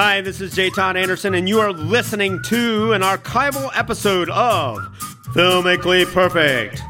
Hi, this is J. Todd Anderson, and you are listening to an archival episode of Filmically Perfect.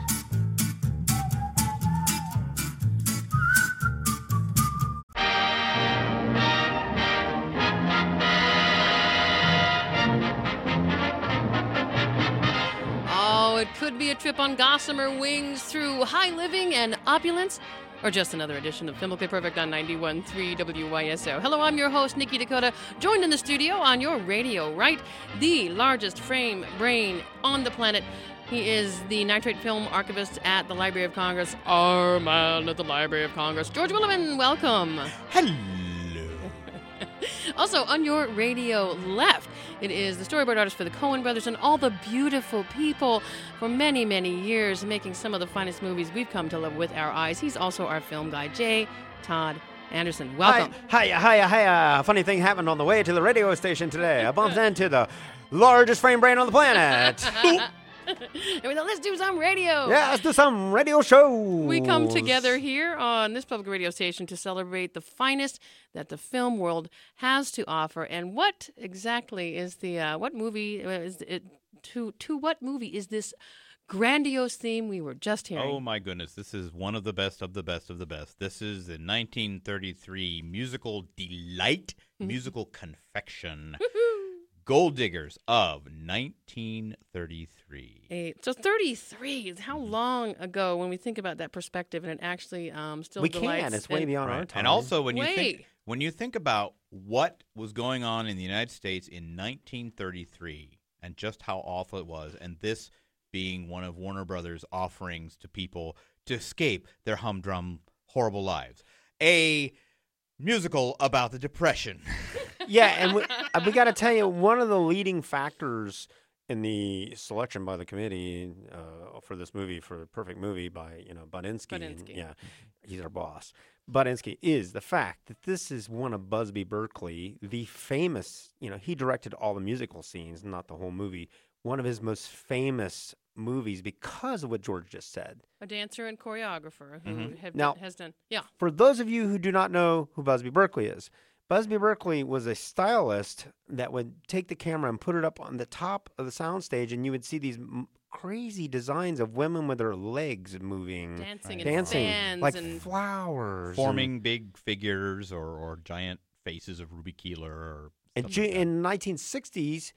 Oh, it could be a trip on gossamer wings through high living and opulence, or just another edition of Filmically Perfect on 91.3 WYSO. Hello, I'm your host, Nikki Dakota, joined in the studio on your radio, right? The largest frame brain on the planet. He is the nitrate film archivist at the Library of Congress, our man at the Library of Congress. George Willeman, welcome. Hello. Also, on your radio left, it is the storyboard artist for the Coen brothers and all the beautiful people for many, many years making some of the finest movies we've come to love with our eyes. He's also our film guy, Jay Todd Anderson. Welcome. Hi, hi, hi, hi. Funny thing happened on the way to the radio station today. I bumped into the largest frame brain on the planet. And we thought, let's do some radio. yeah, let's do some radio show. We come together here on this public radio station to celebrate the finest that the film world has to offer. And what exactly is the uh, what movie uh, is it? To to what movie is this grandiose theme we were just hearing? Oh my goodness, this is one of the best of the best of the best. This is the 1933 musical delight, musical confection, Gold Diggers of 1933. Eight. So 33 is how long ago when we think about that perspective and it actually um, still We delights can. It's way and- beyond our time. And also when you think when you think about what was going on in the United States in 1933 and just how awful it was and this being one of Warner Brothers offerings to people to escape their humdrum horrible lives. A musical about the depression. yeah, and we, uh, we got to tell you, one of the leading factors in the selection by the committee uh, for this movie, for the perfect movie by you know Budinsky, and- Budinsky. yeah, he's our boss. Budinsky is the fact that this is one of Busby Berkeley, the famous. You know, he directed all the musical scenes, not the whole movie. One of his most famous movies because of what George just said. a dancer and choreographer who Mhm. have Now- done, has done. Yeah. For those of you who do not know who Busby Berkeley is, Busby Berkeley was a stylist that would take the camera and put it up on the top of the soundstage, and you would see these m- crazy designs of women with their legs moving, Dancing and dancing fans like and flowers, and- forming big figures or, or giant faces of Ruby Keeler or And like in 1960s, m-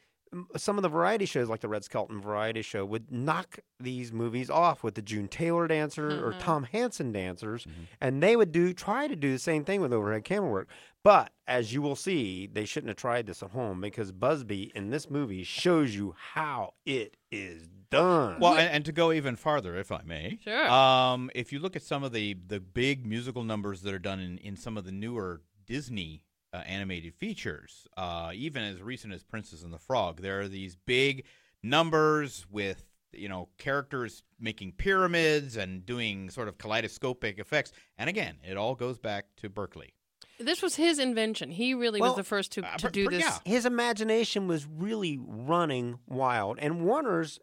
some of the variety shows, like the Red Skelton Variety Show, would knock these movies off with the June Taylor dancer or Mhm. Tom Hansen dancers, Mhm. and they would do try to do the same thing with overhead camera work. But as you will see, they shouldn't have tried this at home because Busby in this movie shows you how it is done. Well, and, and to go even farther, if I may, Sure. Um, if you look at some of the the big musical numbers that are done in, in some of the newer Disney uh, animated features, uh, even as recent as Princess and the Frog, there are these big numbers with you know characters making pyramids and doing sort of kaleidoscopic effects. And again, it all goes back to Berkeley. This was his invention. He really Well, was the first to, uh, to but- do but this. yeah. his imagination was really running wild, and Warner's,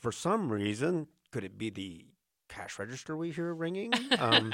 for some reason, could it be the cash register we hear ringing? Um,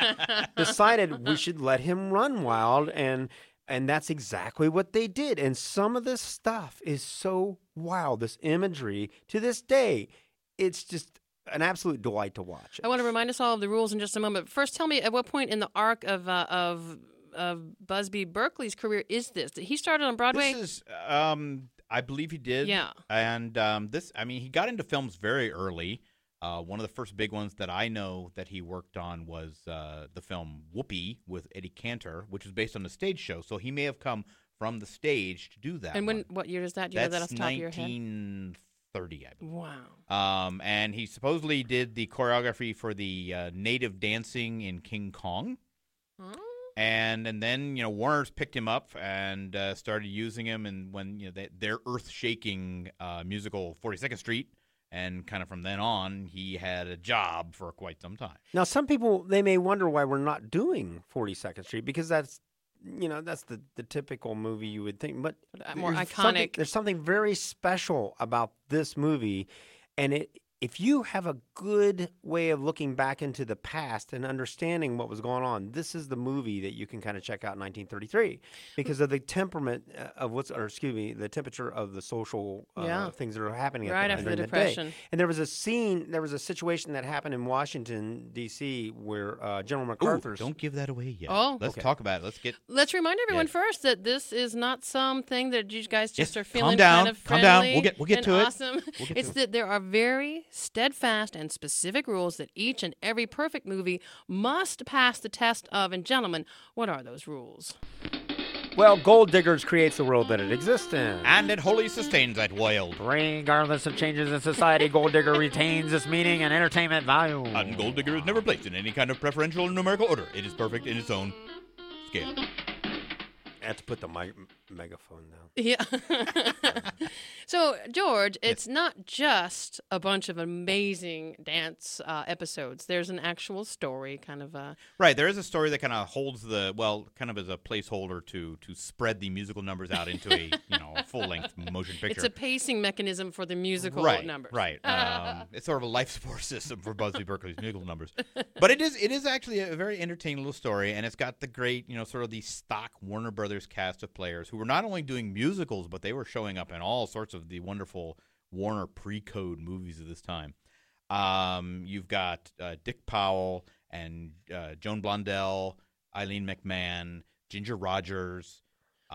decided we should let him run wild and and that's exactly what they did and some of this stuff is so wild this imagery to this day it's just an absolute delight to watch it. I want to remind us all of the rules in just a moment. First, tell me at what point in the arc of uh, of of Busby Berkeley's career is this? He started on Broadway. This is, um, I believe he did. Yeah. And um, this, I mean, he got into films very early. Uh, one of the first big ones that I know that he worked on was uh, the film Whoopee with Eddie Cantor, which was based on a stage show. So he may have come from the stage to do that. and when one. what year is that? Do you know that off the top of your head? 1930, I believe. Wow. Um, and he supposedly did the choreography for the uh, native dancing in King Kong. Huh? and and then you know Warner's picked him up and uh, started using him, and when you know they, their earth-shaking uh, musical Forty Second Street, and kind of from then on, he had a job for quite some time. Now, some people they may wonder why we're not doing 42nd Street because that's you know that's the the typical movie you would think, but more there's something- iconic. there's something very special about this movie, and it if you have a good way of looking back into the past and understanding what was going on, this is the movie that you can kind of check out in 1933 because of the temperament uh, of what's, or excuse me, the temperature of the social uh, Yeah. things that are happening at Right the, after the during that day. Depression. And there was a scene, there was a situation that happened in Washington D.C. where uh, General MacArthur. Don't give that away yet. Oh. let's Okay. talk about it. Let's get Let's remind everyone Yeah. first that this is not something that you guys just Yes, are calm feeling down, kind of calm down. friendly We'll get- we'll get and to it. awesome. We'll get it's to it. that there are very steadfast and specific rules that each and every perfect movie must pass the test of. And gentlemen, what are those rules? Well, Gold Diggers creates the world that it exists in. and it wholly sustains that world. Regardless of changes in society, Gold Digger retains its meaning and entertainment value. And Gold Digger is never placed in any kind of preferential or numerical order. It is perfect in its own scale. I had to put the mic- megaphone down. Yeah. so, George, it's not just a bunch of amazing dance uh, episodes. There's an actual story, kind of a. Right, there is a story that kind of holds the well, kind of as a placeholder to to spread the musical numbers out into a you know full length motion picture. It's a pacing mechanism for the musical right, numbers. Right. Um, it's sort of a life support system for Busby Berkeley's musical numbers. But it is it is actually a very entertaining little story, and it's got the great you know sort of the stock Warner Brothers cast of players who were not only doing musicals, but they were showing up in all sorts of the wonderful Warner pre-code movies of this time. Um, you've got uh, Dick Powell and uh, Joan Blondell, Aline MacMahon, Ginger Rogers.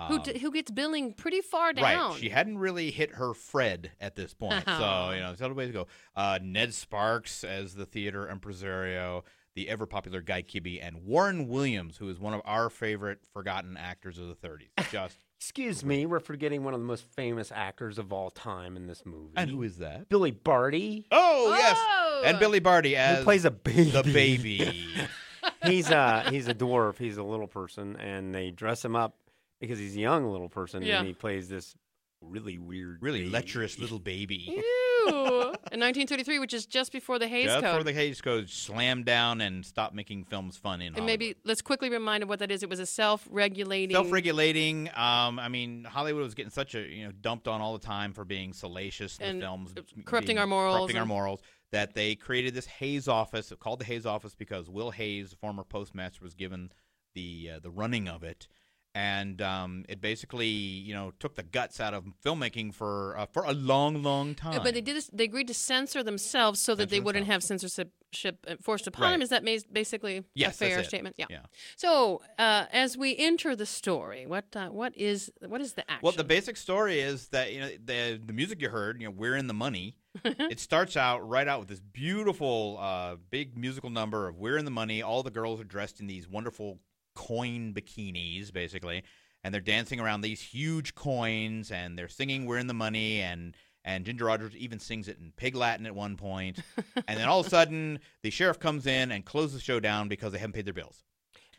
Who, um, d- who gets billing pretty far down. Right. She hadn't really hit her Fred at this point. Oh. So, you know, there's other ways to go. Uh, Ned Sparks as the theater impresario, the ever popular Guy Kibbee, and Warren Williams, who is one of our favorite forgotten actors of the 30s. Just Excuse me, we're forgetting one of the most famous actors of all time in this movie. And who is that? Billy Barty, Oh, yes. Oh! And Billy Barty as who plays a baby. the baby. he's a he's a dwarf. He's a little person, and they dress him up because he's a young little person, Yeah. and he plays this really weird, really baby. lecherous little baby. In 1933, which is just before the Hays Just Code. before the Hays Code slammed down and stopped making films fun in and Hollywood. maybe let's quickly remind of what that is. It was a self-regulating. self-regulating. Um, I mean, Hollywood was getting such a you know dumped on all the time for being salacious in And the films, corrupting being- our morals corrupting our and- morals. That they created this Hays office, called the Hays office because Will Hays, the former postmaster, was given the uh, the running of it, and um, it basically you know took the guts out of filmmaking for uh, for a long, long time. But they did. This, they agreed to censor themselves so that Censor they wouldn't themselves. have censorship uh, forced upon Right. them. Is that basically Yes, a fair statement? Yeah. Yeah. So uh, as we enter the story, what uh, what is what is the action? Well, the basic story is that you know the the music you heard, you know, we're in the money. it starts out right out with this beautiful, uh, big musical number of "We're in the Money." All the girls are dressed in these wonderful coin bikinis, basically, and they're dancing around these huge coins, and they're singing "We're in the Money," and and Ginger Rogers even sings it in Pig Latin at one point, and then all of a sudden the sheriff comes in and closes the show down because they haven't paid their bills.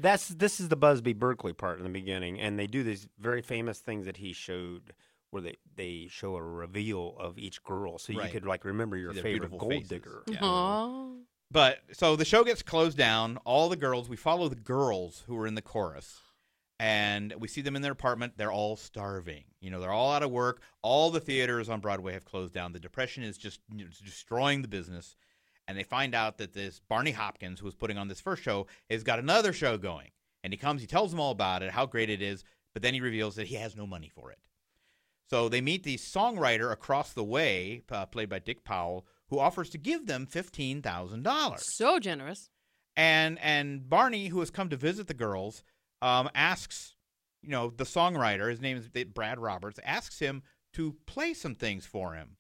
That's this is the Busby Berkeley part in the beginning, and they do these very famous things that he showed, where they they show a reveal of each girl, so you Right. could like remember your favorite gold faces. digger. Yeah. Aw. But so the show gets closed down. All the girls, we follow the girls who are in the chorus, and we see them in their apartment. They're all starving. You know, they're all out of work. All the theaters on Broadway have closed down. The depression is just you know, destroying the business. And they find out that this Barney Hopkins, who was putting on this first show, has got another show going. And he comes, he tells them all about it, how great it is, but then he reveals that he has no money for it. So they meet the songwriter across the way, uh, played by Dick Powell, who offers to give them fifteen thousand dollars. So generous. And and Barney, who has come to visit the girls, um, asks, you know, the songwriter, his name is Brad Roberts, asks him to play some things for him.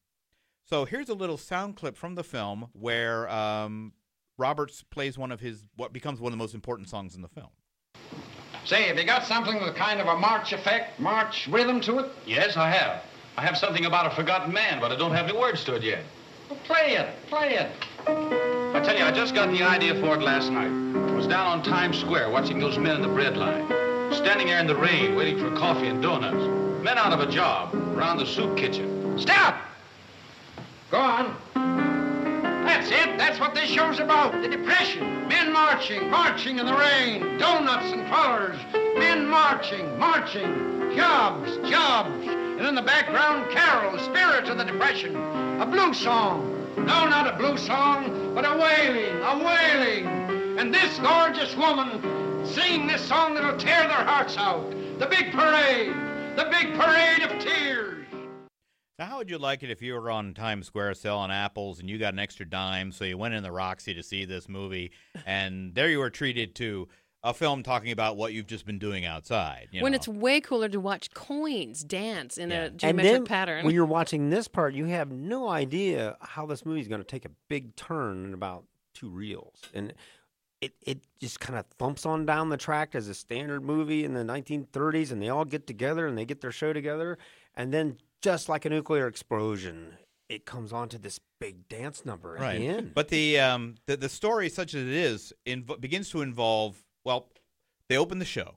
So here's a little sound clip from the film where um, Roberts plays one of his what becomes one of the most important songs in the film. Say, have you got something with a kind of a march effect, march rhythm to it? Yes, I have. I have something about a forgotten man, but I don't have any words to it yet. Well, play it, play it. I tell you, I just got the idea for it last night. I was down on Times Square watching those men in the bread line. Standing there in the rain, waiting for coffee and donuts. Men out of a job, around the soup kitchen. Stop! Go on. That's it. That's what this show's about. The Depression. Men marching, marching in the rain. Donuts and colors. Men marching, marching. Jobs, jobs. And in the background, carol, the spirit of the Depression. A blue song. No, not a blue song, but a wailing, a wailing. And this gorgeous woman sing this song that'll tear their hearts out. The big parade, the big parade of tears. Now, how would you like it if you were on Times Square selling apples and you got an extra dime, so you went in the Roxy to see this movie, and there you were treated to a film talking about what you've just been doing outside? You when know? it's way cooler to watch coins dance in Yeah. a geometric and then pattern. when you're watching this part, you have no idea how this movie is going to take a big turn in about two reels, and it it just kind of thumps on down the track as a standard movie in the 1930s, and they all get together and they get their show together, and then just like a nuclear explosion, it comes on to this big dance number at the end. But the um the, the story, such as it is, inv- begins to involve. Well, they open the show,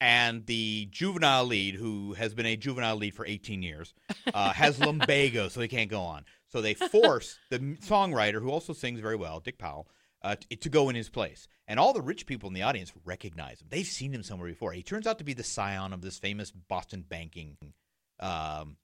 and the juvenile lead, who has been a juvenile lead for 18 years, uh, has lumbago, so he can't go on. So they force the songwriter, who also sings very well, Dick Powell, uh, t- to go in his place. And all the rich people in the audience recognize him. They've seen him somewhere before. He turns out to be the scion of this famous Boston banking um,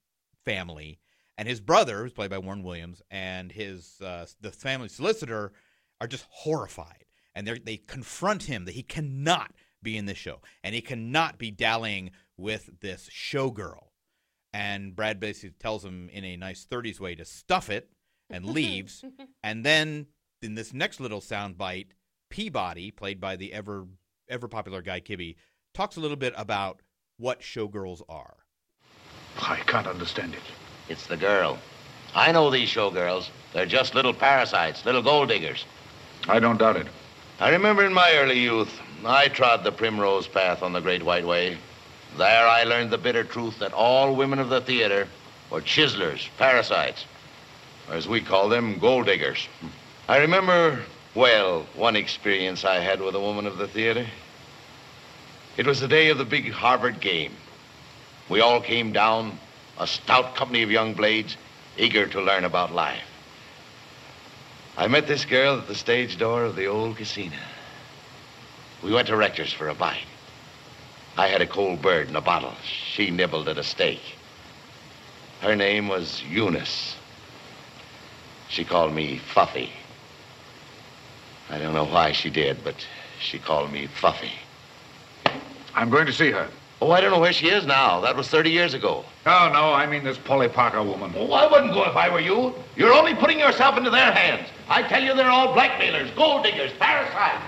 family. And his brother, who's played by Warren Williams, and his uh, the family solicitor are just horrified, and they they confront him that he cannot be in this show, and he cannot be dallying with this showgirl. And Brad basically tells him in a nice 30s way to stuff it and leaves. and then in this next little soundbite, Peabody, played by the ever ever popular Guy Kibbee, talks a little bit about what showgirls are. I can't understand it. It's the girl. I know these showgirls. They're just little parasites, little gold diggers. I don't doubt it. I remember in my early youth, I trod the primrose path on the Great White Way. There I learned the bitter truth that all women of the theater were chiselers, parasites, or as we call them, gold diggers. I remember, well, one experience I had with a woman of the theater. It was the day of the big Harvard game. We all came down, a stout company of young blades, eager to learn about life. I met this girl at the stage door of the old casino. We went to Rector's for a bite. I had a cold bird in a bottle. She nibbled at a steak. Her name was Eunice. She called me Fuffy. I don't know why she did, but she called me Fuffy. I'm going to see her. Oh, I don't know where she is now. That was 30 years ago. No, no, I mean this Polly Parker woman. Oh, I wouldn't go if I were you. You're only putting yourself into their hands. I tell you, they're all blackmailers, gold diggers, parasites.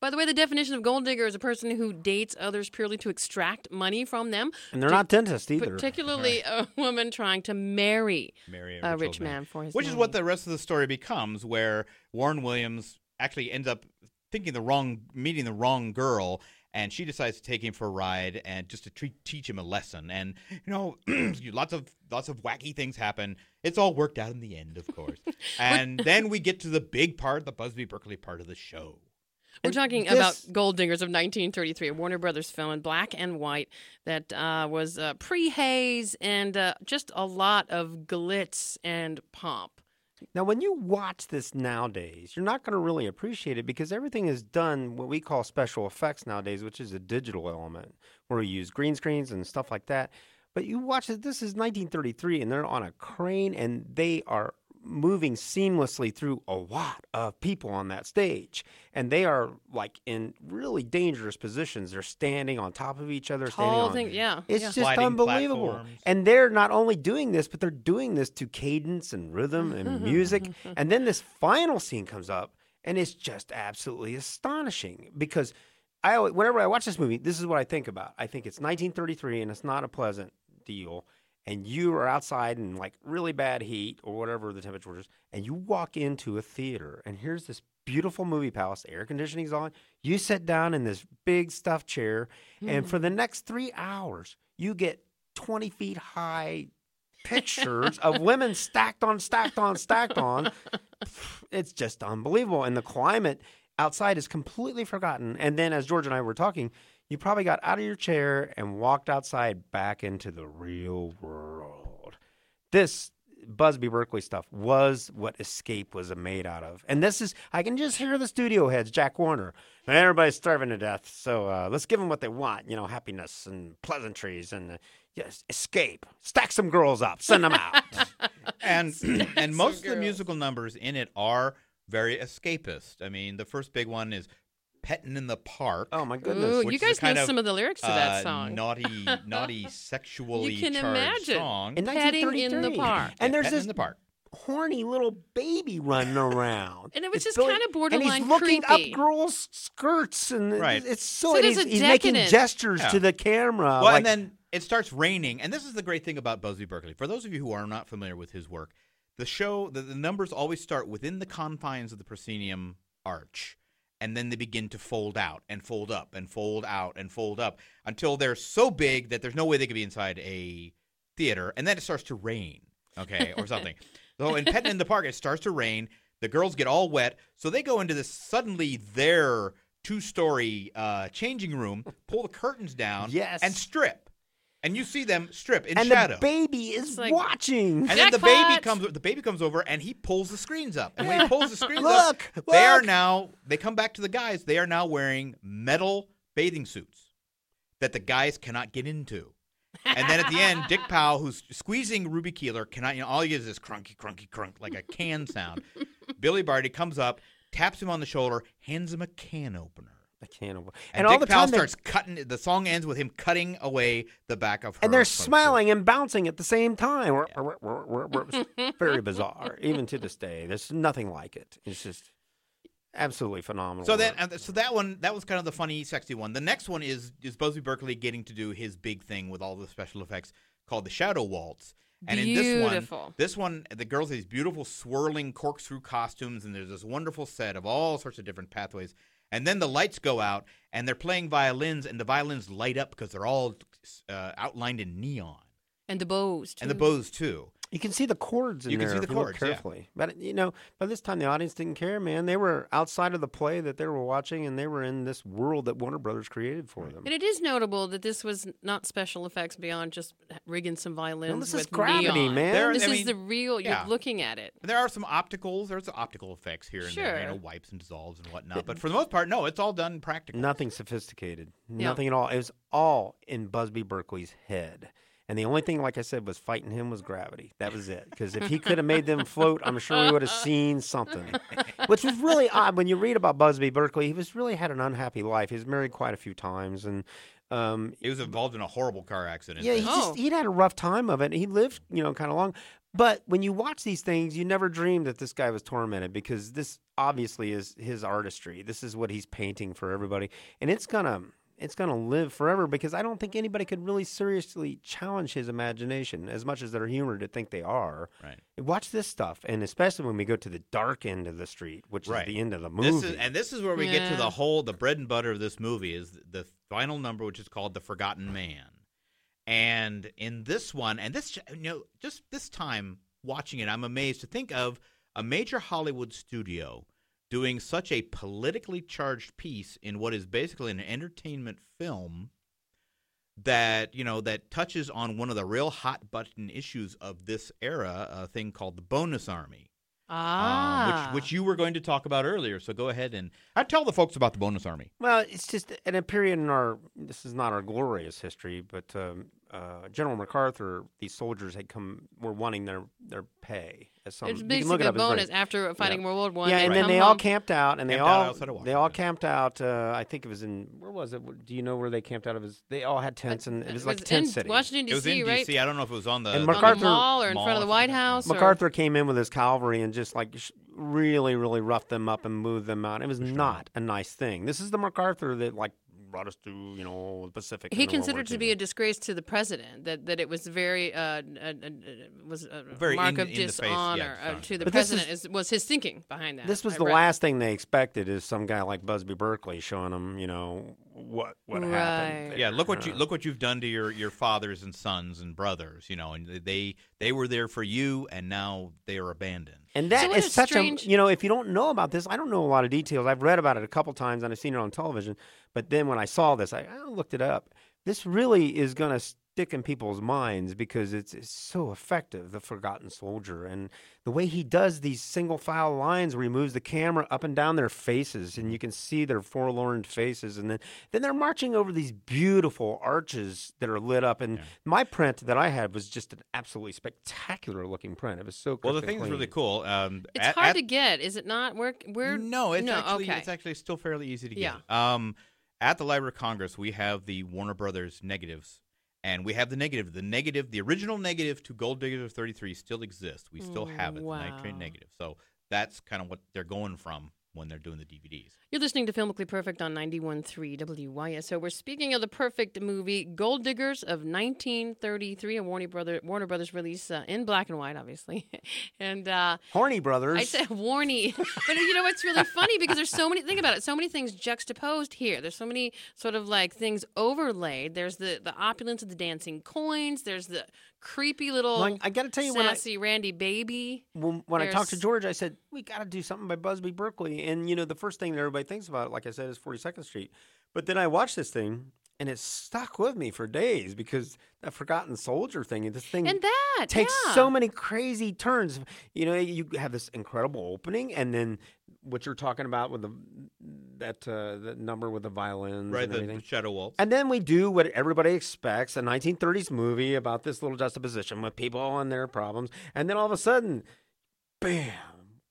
By the way, the definition of gold digger is a person who dates others purely to extract money from them. and they're not dentists either. Particularly a woman trying to marry marry a rich rich old man for his Which is what the rest of the story becomes, where Warren Williams actually ends up thinking the wrong, meeting the wrong girl, and she decides to take him for a ride and just to treat, teach him a lesson. And you know, lots of lots of wacky things happen. It's all worked out in the end, of course. and then we get to the big part, the Busby Berkeley part of the show. We're And talking this- about Gold Diggers of 1933, a Warner Brothers film in black and white that uh, was uh, pre Hays and uh, just a lot of glitz and pomp. Now, when you watch this nowadays, you're not going to really appreciate it because everything is done what we call special effects nowadays, which is a digital element where we use green screens and stuff like that. But you watch it, this is 1933, and they're on a crane and they are moving seamlessly through a lot of people on that stage. And they are like in really dangerous positions. They're standing on top of each other, standing Tall on thing, yeah. it's yeah. just Sliding unbelievable. platforms. And they're not only doing this, but they're doing this to cadence and rhythm mm-hmm. and music. and then this final scene comes up, and it's just absolutely astonishing because I whenever I watch this movie, this is what I think about. I think it's 1933, and it's not a pleasant deal. And you are outside in like really bad heat or whatever the temperature is, and you walk into a theater, and here's this beautiful movie palace. Air conditioning's on. You sit down in this big stuffed chair, and hmm. for the next three hours, you get 20 feet high pictures of women stacked on, stacked on, stacked on. It's just unbelievable. And the climate outside is completely forgotten. And then, as George and I were talking, you probably got out of your chair and walked outside back into the real world. This Busby Berkeley stuff was what Escape was made out of. And this is, I can just hear the studio heads, Jack Warner. "Man, Everybody's starving to death, so uh, let's give them what they want, you know, happiness and pleasantries and uh, yes, escape. Stack some girls up, send them out. and and most of the musical numbers in it are very escapist. I mean, the first big one is "Petting in the Park." oh, my goodness. Ooh, you guys know of, some of the lyrics to uh, that song. Naughty, naughty, sexually You can charged imagine. song. In Petting in the park. And Yeah, there's this in the park. horny little baby running around. And it was It's just Billy- kinda borderline And he's looking creepy. up girls' skirts, and Right. it's so. So and he's, he's making gestures Yeah. to the camera. Well, like, and then it starts raining, and this is the great thing about Busby Berkeley. For those of you who are not familiar with his work, the show, the, the numbers always start within the confines of the proscenium arch, and then they begin to fold out and fold up and fold out and fold up until they're so big that there's no way they could be inside a theater, and then it starts to rain, okay, or something. so in Petting in the Park, it starts to rain. The girls get all wet, so they go into this suddenly their two-story uh, changing room, pull the curtains down, Yes. and strip. And you see them strip in and shadow. the baby is like- watching. and then the baby comes. The baby comes over and he pulls the screens up. And when he pulls the screens Look, up, they are look. now. They come back to the guys. They are now wearing metal bathing suits that the guys cannot get into. And then at the end, Dick Powell, who's squeezing Ruby Keeler, cannot. You know, all he gets is this crunky, crunky, crunk, like a can sound. Billy Barty comes up, taps him on the shoulder, hands him a can opener. The cannibal. And, all Dick the Powell time, they- starts cutting. The song ends with him cutting away the back of her. and they're swimsuit. smiling and bouncing at the same time. It's very bizarre, even to this day. There's nothing like it. It's just absolutely phenomenal. So then, work. uh, so that one, that was kind of the funny, sexy one. The next one is is Busby Berkeley getting to do his big thing with all the special effects called the Shadow Waltz. And in this one, this one, the girls have these beautiful swirling corkscrew costumes, and there's this wonderful set of all sorts of different pathways. And then the lights go out, and they're playing violins, and the violins light up because they're all uh, outlined in neon, and the bows too. and the bows too. You can see the chords in You can see the if you look chords, yeah. But you know, by this time the audience didn't care, man. They were outside of the play that they were watching, and they were in this world that Warner Brothers created for them. And it is notable that this was not special effects beyond just rigging some violins this with is gravity, neon. man. There- This I is mean, the real. yeah. You're looking at it. There are some opticals. There's optical effects here and there, you know, wipes and dissolves and whatnot. But for the most part, no, it's all done practical. Nothing sophisticated. Yeah. Nothing at all. It was all in Busby Berkeley's head. And the only thing, like I said, was fighting him was gravity. That was it. Because if he could have made them float, I'm sure we would have seen something. Which was really odd when you read about Busby Berkeley. He was really had an unhappy life. He was married quite a few times, and um, He was involved in a horrible car accident. yeah, he oh. just, he'd had a rough time of it. He lived, you know, kind of long. But when you watch these things, you never dream that this guy was tormented because this obviously is his artistry. This is what he's painting for everybody, and it's gonna it's gonna live forever because I don't think anybody could really seriously challenge his imagination as much as they're humored to think they are. Right. Watch this stuff, and especially when we go to the dark end of the street, which Right. is the end of the movie. This is, and this is where we get to the whole the bread and butter of this movie is the final number, which is called the Forgotten Man. And in this one, and this you know, just this time watching it, I'm amazed to think of a major Hollywood studio doing such a politically charged piece in what is basically an entertainment film that you know that touches on one of the real hot button issues of this era, a thing called the bonus army. Ah, um, which which you were going to talk about earlier. So go ahead and I tell the folks about the bonus army. Well, it's just in a period in our. This is not our glorious history, but um, uh, General MacArthur, these soldiers had come were wanting their their pay as some. it's you can basically look it a up, bonus after fighting World War One. yeah, and they'd then come they all camped out, and they Camped all they all camped out. Uh, I think it was in where was it? Do you know where they camped out? It was they all had tents, and it was like a tent in city. Washington It was D.C. in right? D.C. I don't know if it was on the, And the on the mall or in mall front of the White something. House. or- MacArthur came in with his cavalry and just like sh- really, really roughed them up and moved them out. It was not a nice thing. This is the MacArthur that like brought us to you know the Pacific. He in World War considered it to be a disgrace to the president that, that it was very uh, uh, uh, uh, was a Very mark in- of in the face, yeah, dishonor uh, to the But this president is, was his thinking behind that. This was I the read. last thing they expected is some guy like Busby Berkeley showing them, you know, what what happened. Right. Yeah, look what you look what you've done to your, your fathers and sons and brothers. You know, and they they were there for you, and now they are abandoned. And that So is a such strange- a you know, if you don't know about this, I don't know a lot of details. I've read about it a couple times and I've seen it on television, but then when I saw this, I, I looked it up. This really is going to stick in people's minds because it's, it's so effective. The Forgotten Soldier and the way he does these single file lines where he moves the camera up and down their faces, and you can see their forlorn faces, and then then they're marching over these beautiful arches that are lit up. And my print that I had was just an absolutely spectacular looking print. It was so Well, the crisp and thing that's really cool. Um, It's at- hard at- to get, is it not? Where where No, it's no, actually okay. it's actually still fairly easy to get. Yeah. Um, at the Library of Congress, we have the Warner Brothers negatives, and we have the negative. The negative, the original negative to Gold Digger of 33 still exists. We still have it, the nitrate wow. negative. So that's kind of what they're going from when they're doing the DVDs. You're listening to Filmically Perfect on 91.3 WYSO. We're speaking of the perfect movie, Gold Diggers of 1933, a Warner, Brother, Warner Brothers release uh, in black and white, obviously. and uh, Horny Brothers. I said Warney. but you know what's really funny? Because there's so many, think about it, so many things juxtaposed here. There's so many sort of like things overlaid. There's the, the opulence of the dancing coins. There's the creepy little Like, I got to tell you, when I, sassy Randy Baby. when, when I talked to George, I said we got to do something by Busby Berkeley, and you know the first thing that everybody thinks about, like I said, is Forty Second Street. But then I watched this thing, and it stuck with me for days because that Forgotten Soldier thing, and this thing And that takes yeah. so many crazy turns. You know, you have this incredible opening, and then what you're talking about with the that uh, that number with the violins Right, and the, everything. the Shadow Waltz. And then we do what everybody expects a 1930s movie about this little juxtaposition with people and their problems. And then all of a sudden, bam.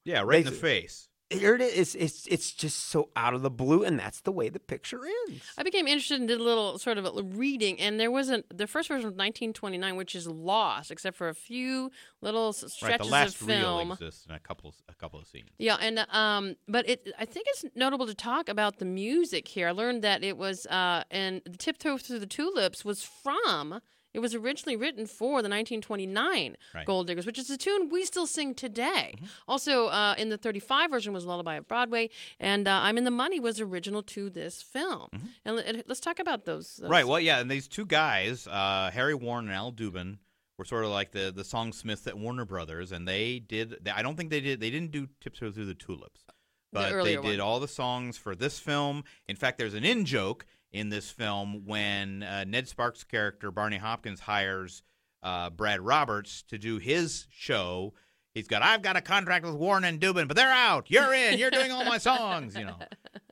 yeah, right in the face. Here it is. It's, it's just so out of the blue, and that's the way the picture ends. I became interested and did a little sort of a reading, and there wasn't the first version was 1929, which is lost except for a few little s- Right, stretches the last of reel film. exists in a couple a couple of scenes. Yeah, and um, but it I think it's notable to talk about the music here. I learned that it was uh, and the tiptoe through the tulips was from. It was originally written for the 1929 Right. Gold Diggers, which is a tune we still sing today. Mm-hmm. Also, uh, in the 35 version was Lullaby of Broadway, and uh, I'm in the Money was original to this film. And, let- let's talk about those. those Mm-hmm. Right. Well, yeah, and these two guys, uh, Harry Warren and Al Dubin, were sort of like the the songsmiths at Warner Brothers, and they did. They, I don't think they did. They didn't do "Tiptoe Through the Tulips," but they did one. all the songs for this film. In fact, there's an in joke in this film when uh, Ned Sparks' character Barney Hopkins hires uh, Brad Roberts to do his show. He's got, I've got a contract with Warren and Dubin, but they're out. You're in. You're doing all my songs. You know.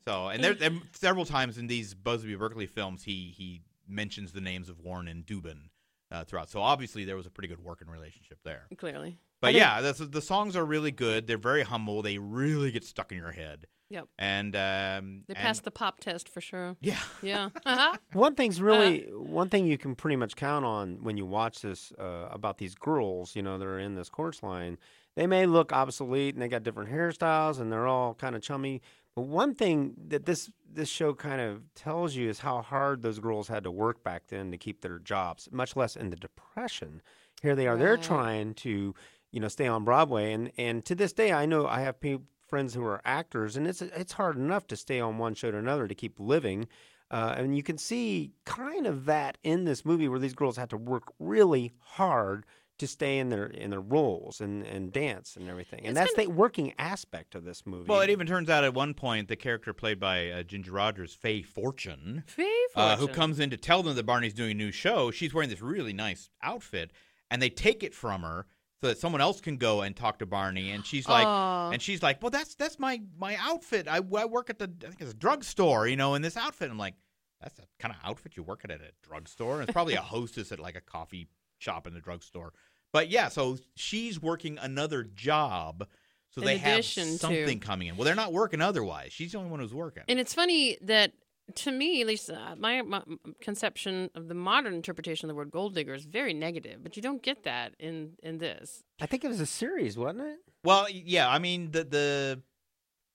So, and there, there several times in these Busby Berkeley films, he he mentions the names of Warren and Dubin uh, throughout. So obviously there was a pretty good working relationship there. clearly. But yeah, that's, the songs are really good. They're very humble. They really get stuck in your head. Yep. And um, They and- passed the pop test for sure. Yeah. Yeah. One thing's really one thing you can pretty much count on when you watch this uh, about these girls. You know, that are in this chorus line. They may look obsolete and they got different hairstyles and they're all kind of chummy. But one thing that this this show kind of tells you is how hard those girls had to work back then to keep their jobs, much less in the depression. Here they are. They're trying to, you know, stay on Broadway, and and to this day, I know I have pe- friends who are actors, and it's it's hard enough to stay on one show to another to keep living. Uh, and you can see kind of that in this movie where these girls had to work really hard to stay in their in their roles and, and dance and everything. And It's that's been- the working aspect of this movie. Well, it even turns out at one point the character played by uh, Ginger Rogers, Faye Fortune, Faye uh, who comes in to tell them that Barney's doing a new show. She's wearing this really nice outfit, and they take it from her so that someone else can go and talk to Barney. And she's like, and she's like, well, that's that's my my outfit. I, I work at the I think it's a drugstore, you know, in this outfit. I'm like, that's the kind of outfit you work at at a drugstore. And it's probably a hostess at like a coffee shop in the drugstore. But yeah, so she's working another job. So In they have addition to- something coming in. Well, they're not working otherwise. She's the only one who's working. And it's funny that, to me, at least uh, my, my conception of the modern interpretation of the word gold digger is very negative, but you don't get that in, in this. I think it was a series, wasn't it? Well, yeah, I mean the the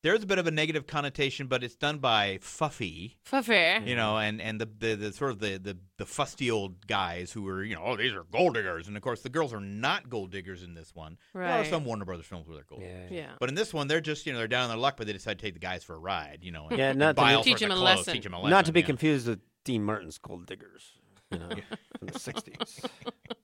there's a bit of a negative connotation, but it's done by Fuffy, fuffy, you know, and and the the, the sort of the, the the fusty old guys who are you know oh these are gold diggers, and of course the girls are not gold diggers in this one. There are some Warner Brothers films where they're gold. diggers. Yeah. But in this one, they're just you know they're down on their luck, but they decide to take the guys for a ride, you know, and, Yeah, and not to buy be- all Teach them a clothes, lesson. Teach them a lesson. Not to be yeah. confused with Dean Martin's Gold Diggers, you know, from the '60s.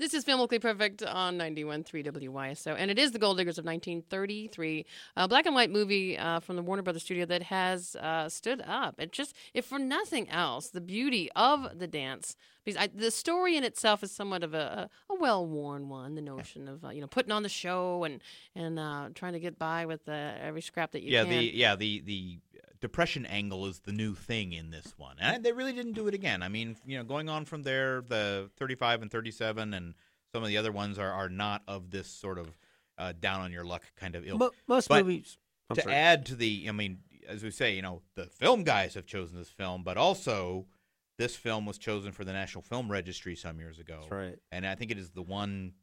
This is Filmically Perfect on 91.3 WYSO, and it is The Gold Diggers of 1933, a black and white movie uh, from the Warner Brothers studio that has uh, stood up. It just, if for nothing else, the beauty of the dance. Because I, the story in itself is somewhat of a, a well-worn one. The notion of uh, you know putting on the show and and uh, trying to get by with uh, every scrap that you yeah, can. the yeah the the depression angle is the new thing in this one, and they really didn't do it again. I mean, you know, going on from there, the 35 and 37, and some of the other ones are are not of this sort of uh, down on your luck kind of ilk. Mo- most But movies. I'm to sorry. add to the, I mean, as we say, you know, the film guys have chosen this film, but also this film was chosen for the National Film Registry some years ago. That's right. And I think it is the one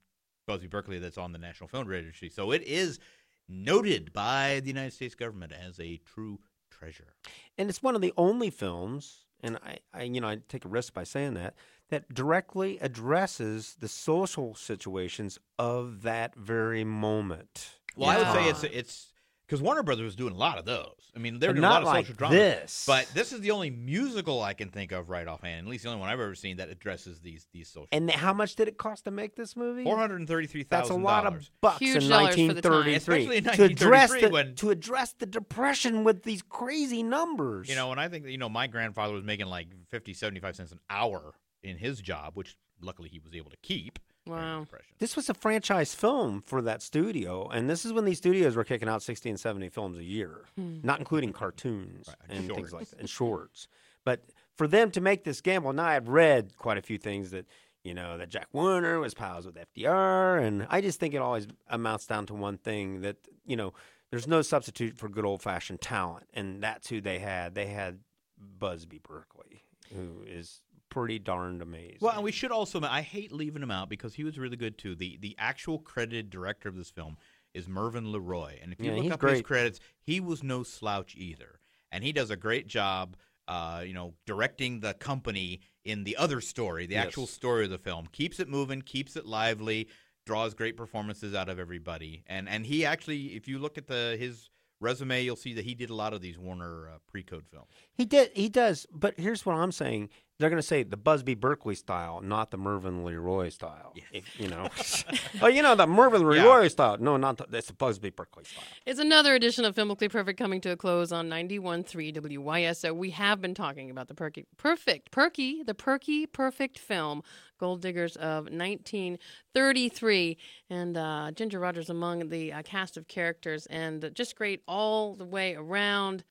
Busby Berkeley that's on the National Film Registry. So it is noted by the United States government as a true treasure. and it's one of the only films, and I, I, you know, I take a risk by saying that, that directly addresses the social situations of that very moment. Well, I would say it's it's because Warner Brothers was doing a lot of those. I mean, they're But doing a lot not of like social drama. this. But this is the only musical I can think of right offhand, at least the only one I've ever seen that addresses these these social. And how much did it cost to make this movie? Four hundred and thirty-three That's a lot of bucks Huge in dollars for the time. 1933. Especially in to address the, when- to address the depression with these crazy numbers. You know, and I think that, you know my grandfather was making like 50, 75 cents an hour in his job, which luckily he was able to keep. During the Wow. Depression. this was a franchise film for that studio, and this is when these studios were kicking out 60 and 70 films a year, hmm. not including cartoons Right, and and things shorts. like that, and shorts. But for them to make this gamble, now I've read quite a few things that, you know, that Jack Warner was pals with FDR, and I just think it always amounts down to one thing that, you know, there's no substitute for good old fashioned talent, and that's who they had. They had Busby Berkeley, who is pretty darned amazing. Well, and we should also. I hate leaving him out because he was really good too. The the actual credited director of this film is Mervyn Leroy, and if you Yeah, look up his credits, he was no slouch either, and he does a great job. Uh, you know, directing the company in the other story, the actual story of the film, keeps it moving, keeps it lively, draws great performances out of everybody, and and he actually, if you look at the his resume, you'll see that he did a lot of these Warner uh, pre-code films. He did. He does. But here's what I'm saying: they're going to say the Busby Berkeley style, not the Mervyn Leroy style. If- you know, oh, you know the Mervyn Leroy style. No, not the, it's the Busby Berkeley style. It's another edition of Filmically Perfect coming to a close on 91.3 WYSO. We have been talking about the perky, perfect, perky, the perky, perfect film, Gold Diggers of 1933. And uh, Ginger Rogers among the uh, cast of characters, and just great all the way around.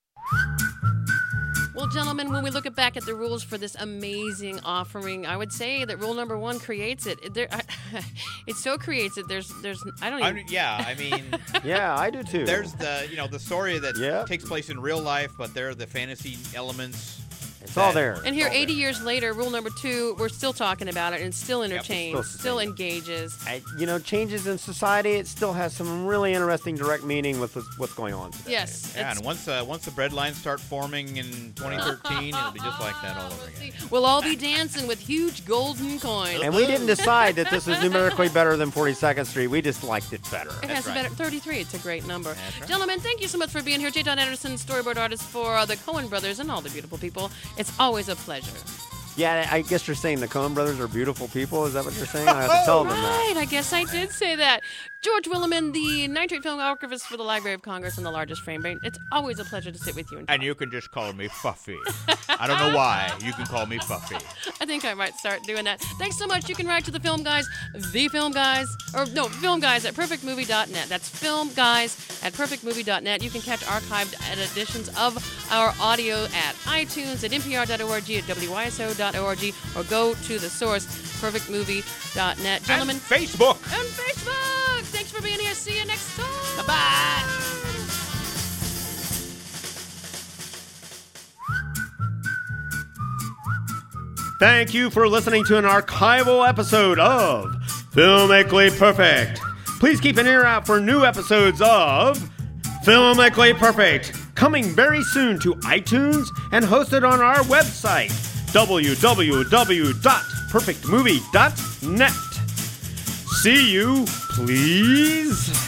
Well, gentlemen, when we look back at the rules for this amazing offering, I would say that rule number one creates it. It- There, it so creates it. There's, there's, I don't I even. mean, yeah, I mean. Yeah, I do too. There's the you know the story that Yeah. takes place in real life, but there are the fantasy elements. It's all there. And here, 80 there. years later, rule number two, we're still talking about it and still entertains, still still engages. I, you know, changes in society. It still has some really interesting direct meaning with what's- what's going on today. Yes. Yeah, and once uh, once the bread lines start forming in 2013, it'll be just like that all over again. We'll all be dancing with huge golden coins. And we didn't decide that this was numerically better than 42nd Street. We just liked it better. It has right. a better 33. It's a great number. That's right. Gentlemen, thank you so much for being here. J. Don Anderson, storyboard artist for uh, the Coen brothers and all the beautiful people. It's always a pleasure. Yeah, I guess you're saying the Coen brothers are beautiful people. Is that what you're saying? I have to tell them that. Right, I guess I did say that. George Willeman, the Nitrate Film Archivist for the Library of Congress and the largest frame rate. It's always a pleasure to sit with you and. And you can just call me Fuffy. I don't know why. You can call me Fuffy. I think I might start doing that. Thanks so much. You can write to the film guys, the film guys, or no, film guys at perfectmovie.net. That's film guys at perfectmovie.net. You can catch archived editions of our audio at iTunes, at npr.org, at wyso.org, or go to the source, perfectmovie.net. Gentlemen, And Facebook. on Facebook. Thanks for being here. See you next time. Bye. Bye. Thank you for listening to an archival episode of Filmically Perfect. Please keep an ear out for new episodes of Filmically Perfect, coming very soon to iTunes and hosted on our website, www.perfectmovie.net. See you, please.